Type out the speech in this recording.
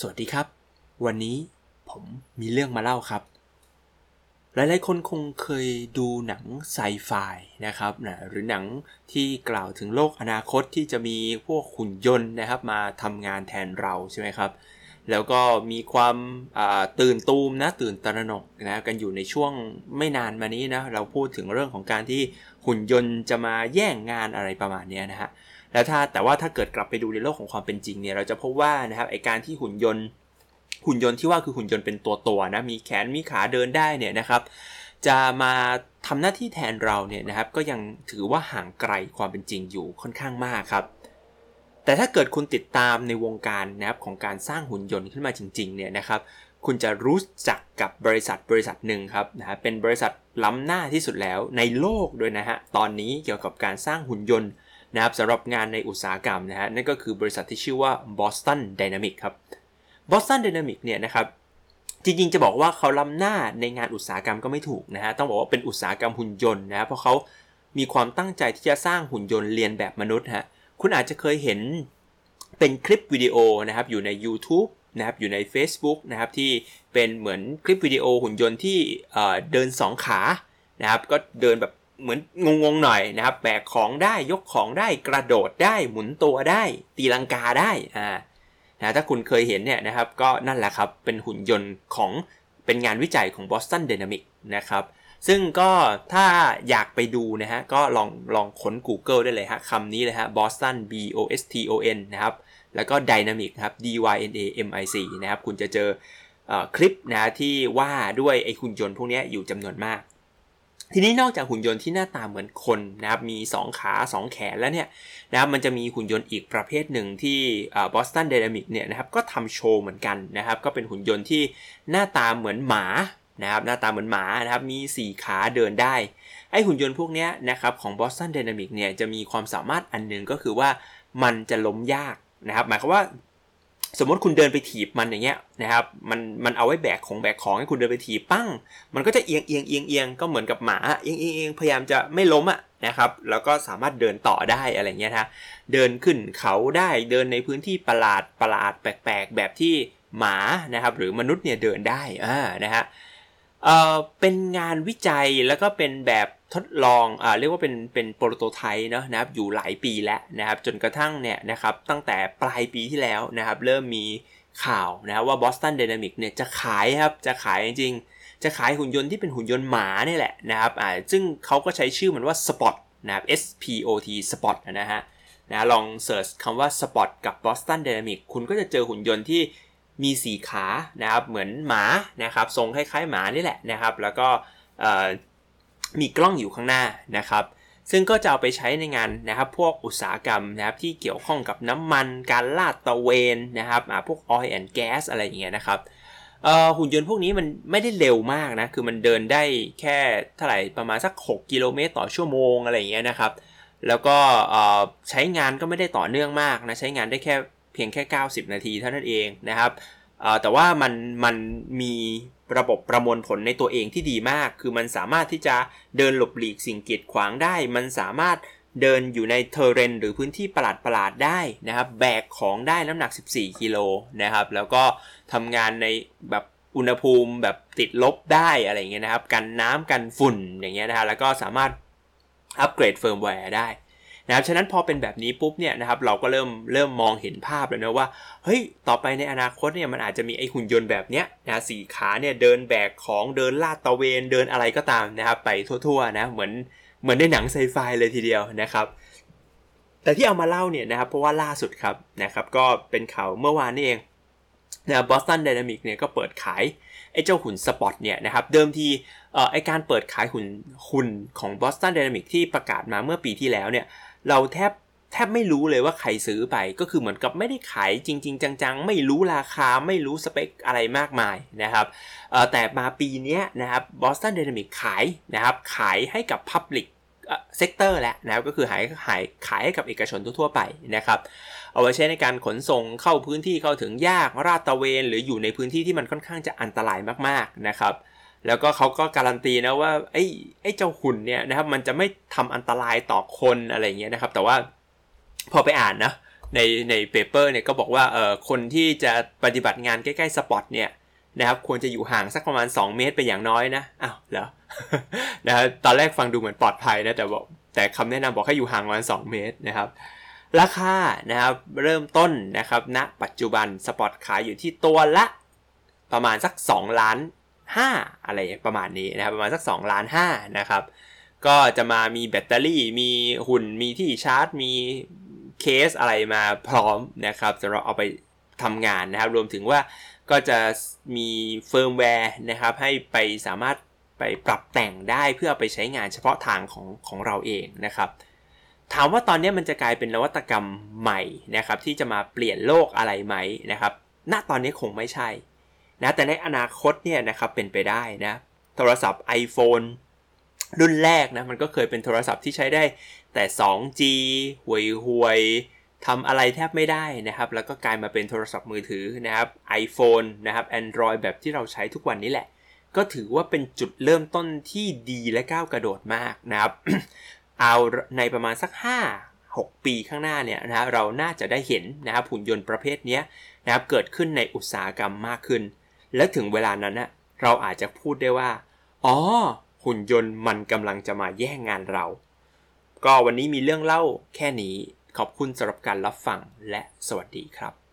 สวัสดีครับ วันนี้ผมมีเรื่องมาเล่าครับ หลายๆคนคงเคยดูหนังไซไฟนะครับนะหรือหนังที่กล่าวถึงโลกอนาคตที่จะมีพวกหุ่นยนต์นะครับ มาทำงานแทนเราใช่ไหมครับ แล้วก็มีความตื่นตูมนะตื่นตระหนกนะกันอยู่ในช่วงไม่นานมานี้นะเราพูดถึงเรื่องของการที่หุ่นยนต์จะมาแย่งงานอะไรประมาณนี้นะฮะ แล้วถ้าแต่ว่าถ้าเกิดกลับไปดูในโลกของความเป็นจริงเนี่ยเราจะพบว่านะครับไอการที่หุ่นยนต์ หุ่นยนต์ที่ว่าคือหุ่นยนต์เป็นตัวตัวนะมีแขนมีขาเดินได้เนี่ยนะครับ จะมาทำหน้าที่แทนเราเนี่ยนะครับ ก็ยังถือว่าห่างไกลความเป็นจริงอยู่ค่อนข้างมากครับแต่ถ้าเกิดคุณติดตามในวงการนะครับของการสร้างหุ่นยนต์ขึ้นมาจริงๆเนี่ยนะครับคุณจะรู้จักกับบริษัทบริษัทหนึ่งครับนะฮะเป็นบริษัทล้ำหน้าที่สุดแล้วในโลกด้วยนะฮะตอนนี้เกี่ยวกับการสร้างหุ่นยนต์ นะครับสำหรับงานในอุตสาหกรรมนะฮะนั่นก็คือบริษัทที่ชื่อว่า Boston Dynamics ครับ Boston Dynamics เนี่ยนะครับจริงๆ จะบอกว่าเขาล้ำหน้าในงานอุตสาหกรรมก็ไม่ถูกนะฮะต้องบอกว่าเป็นอุตสาหกรรมหุ่นยนต์นะเพราะเขามีความตั้งใจที่จะสร้างหุ่นยนต์เรียนแบบมนุษย์ฮะคุณอาจจะเคยเห็นเป็นคลิปวิดีโอนะครับอยู่ใน YouTube นะครับอยู่ใน Facebook นะครับที่เป็นเหมือนคลิปวิดีโอหุ่นยนต์ที่เดิน 2 ขานะครับก็เดินแบบ เหมือนงงๆหน่อยนะครับแบกของได้ยกของได้กระโดดได้หมุนตัวได้ ตีลังกาได้อ่านะถ้าคุณเคยเห็นเนี่ยนะครับก็นั่นแหละครับเป็นหุ่นยนต์ของเป็นงานวิจัยของ Boston Dynamics นะครับซึ่งก็ถ้าอยากไปดูนะฮะก็ลองลองค้น Google ได้เลยฮะคำนี้เลยฮะ Boston B O S T O N นะครับแล้วก็ Dynamic ครับ D Y N A M I C นะครับคุณจะเจอคลิปนะที่ว่าด้วยไอหุ่นยนต์พวกนี้อยู่จำนวนมาก ทีนี้นอกจากหุ่นยนต์ที่หน้าตาเหมือนคนนะครับมี 2 ขา 2 แขนแล้วเนี่ยนะครับมันจะมีหุ่นยนต์อีกประเภทหนึ่งที่บอสตันเดนามิกเนี่ยนะครับก็ทำโชว์เหมือนกันนะครับก็เป็นหุ่นยนต์ที่หน้าตาเหมือนหมานะครับหน้าตาเหมือนหมานะครับมี 4 ขาเดินได้ไอหุ่นยนต์พวกนี้นะครับของ Boston Dynamics เนี่ยจะมีความสามารถอันนึงก็คือว่ามันจะล้มยากนะครับหมายความว่า สมมติคุณเดินไปถีบมันอย่างเงี้ยนะครับมันมันเอาไว้แบกของแบกของให้คุณเดินไปถีบปั้ง มันก็จะเอียงเอียงเอียงเอียงก็เหมือนกับหมาเอียงเอียงเอียงพยายามจะไม่ล้มอะนะครับแล้วก็สามารถเดินต่อได้อะไรเงี้ยนะเดินขึ้นเขาได้เดินในพื้นที่ประหลาดประหลาดแปลกๆ แบบที่หมานะครับหรือมนุษย์เนี่ยเดินได้อ่านะฮะเอ่อเป็นงานวิจัยแล้วก็เป็นแบบ ทดลองอ่าเรียกว่าเป็นเป็นโปรโตไทป์เนาะนะครับอยู่หลายปีแล้วนะครับจนกระทั่งเนี่ยนะครับตั้งแต่ปลายปีที่แล้วนะครับเริ่มมีข่าวนะว่า Boston Dynamics เนี่ยจะขายครับจะขายจริงจะขายหุ่นยนต์ที่เป็นหุ่นยนต์หมาเนี่ยแหละนะครับอ่าซึ่งเขาก็ใช้ชื่อมันว่า Spot นะครับ S P O T Spot นะฮะนะลองเสิร์ชคำว่า Spot กับ Boston Dynamics คุณก็จะเจอหุ่นยนต์ที่มีสีขานะครับเหมือนหมานะครับทรงคล้ายๆหมานี่แหละนะครับแล้วก็ มีกล้องอยู่ข้างหน้านะครับ ซึ่งก็จะเอาไปใช้ในงานนะครับ พวกอุตสาหกรรมนะครับที่เกี่ยวข้องกับน้ำมันการลาดตะเวนนะครับพวก oil and gas อะไรอย่างเงี้ยนะครับหุ่นยนต์พวกนี้มันไม่ได้เร็วมากนะ คือมันเดินได้แค่เท่าไหร่ประมาณสัก 6 กิโลเมตรต่อชั่วโมงอะไรอย่างเงี้ยนะครับ แล้วก็ใช้งานก็ไม่ได้ต่อเนื่องมากนะ ใช้งานได้แค่เพียงแค่ 90 นาทีเท่านั้นเองนะครับ แต่ว่ามันมันมีระบบประมวลผลในตัวเองที่ดีมาก คือมันสามารถที่จะเดินหลบหลีกสิ่งกีดขวางได้ มันสามารถเดินอยู่ใน terrain หรือพื้นที่ประหลาดประหลาดได้นะครับ แบกของได้น้ำหนัก 14 กิโลนะครับ แล้วก็ทำงานในแบบอุณหภูมิแบบติดลบได้อะไรเงี้ยนะครับ กันน้ำกันฝุ่นอย่างเงี้ยนะฮะแล้วก็สามารถ upgrade firmware ได้ นะครับฉะนั้นพอเป็นแบบนี้ปุ๊บเนี่ยนะครับเราก็เริ่มเริ่มมองเห็นภาพแล้วนะว่าเฮ้ยต่อไปในอนาคตเนี่ยมันอาจจะมีไอ้หุ่นยนต์แบบเนี้ยนะสี่ขาเนี่ยเดินแบกของเดินลาดตระเวนเดินอะไรก็ตามนะครับไปทั่วๆนะเหมือนเหมือนในหนังไซไฟเลยทีเดียวนะครับแต่ที่เอามาเล่าเนี่ยนะครับเพราะว่าล่าสุดครับนะครับก็เป็นข่าวเมื่อวานนี่เองนะ Boston Dynamics เนี่ยก็เปิดขายไอ้เจ้าหุ่น Spot เนี่ยนะครับเดิมทีเอ่อไอ้การเปิดขายหุ่นหุ่นของ Boston Dynamics ที่ประกาศมาเมื่อปีที่แล้วเนี่ย เราแทบแทบไม่รู้เลยว่าใครซื้อไป ก็คือเหมือนกับไม่ได้ขายจริง ๆ จัง ๆ ไม่รู้ราคาไม่รู้สเปคอะไรมากมายนะครับแต่มาปีนี้นะครับ Boston Dynamics ขายนะครับขายให้กับ Public Sector แล้วนะครับก็คือขายขายขายให้กับเอกชนทั่วๆไปนะครับเอาไว้ใช้ในการขนส่งเข้าพื้นที่เข้าถึงยากราดตะเวน หรืออยู่ในพื้นที่ที่มันค่อนข้างจะอันตรายมากๆนะครับ แล้วก็เขาก็การันตีนะว่าไอ้ไอ้เจ้าหุ่นเนี่ยนะครับ มันจะไม่ทำอันตรายต่อคนอะไรเงี้ยนะครับ แต่ว่าพอไปอ่านนะในในเปเปอร์เนี่ยก็บอกว่าเออคนที่จะปฏิบัติงานใกล้ๆสปอตเนี่ยนะครับควรจะอยู่ห่างสักประมาณ 2 เมตรไปอย่างน้อยนะอ้าวเหรอนะตอนแรกฟังดูเหมือนปลอดภัยนะแต่บอกแต่คำแนะนำบอกให้อยู่ห่างประมาณ2เมตรนะครับ ราคานะครับเริ่มต้นนะครับณนะปัจจุบันสปอตขายอยู่ที่ตัวละประมาณสัก 2 ล้าน 5 อะไรประมาณนี้นะครับประมาณสัก2ล้าน5นะครับก็จะมามีแบตเตอรี่มีหุ่นมีที่ชาร์จ มีเคสอะไรมาพร้อมนะครับสำหรับเอาไปทำงานนะครับ รวมถึงว่าก็จะมีเฟิร์มแวร์นะครับ ให้ไปสามารถไปปรับแต่งได้เพื่อไปใช้งานเฉพาะทางของของเราเองนะครับ ถามว่าตอนนี้มันจะกลายเป็นนวัตกรรมใหม่นะครับ ที่จะมาเปลี่ยนโลกอะไรไหมนะครับ ณตอนนี้คงไม่ใช่ นะแต่ในอนาคตเนี่ยนะครับเป็นไปได้นะโทรศัพท์ iPhone รุ่นแรกนะมันก็เคยเป็นโทรศัพท์ที่ใช้ได้แต่ 2G ห่วยห่วยทำอะไรแทบไม่ได้นะครับ แล้วก็กลายมาเป็นโทรศัพท์มือถือนะครับ iPhone นะครับ Android แบบที่เราใช้ทุกวันนี้แหละ ก็ถือว่าเป็นจุดเริ่มต้นที่ดีและก้าวกระโดดมากนะครับ เอาในประมาณสัก 5 6 ปีข้างหน้าเนี่ยนะเราน่าจะได้เห็นนะครับหุ่นยนต์ประเภทนี้นะครับเกิดขึ้นในอุตสาหกรรมมากขึ้น และถึงเวลานั้นนะเราอาจจะพูดได้ว่า อ๋อ หุ่นยนต์มันกำลังจะมาแย่งงานเรา ก็วันนี้มีเรื่องเล่าแค่นี้ ขอบคุณสำหรับการรับฟังและสวัสดีครับ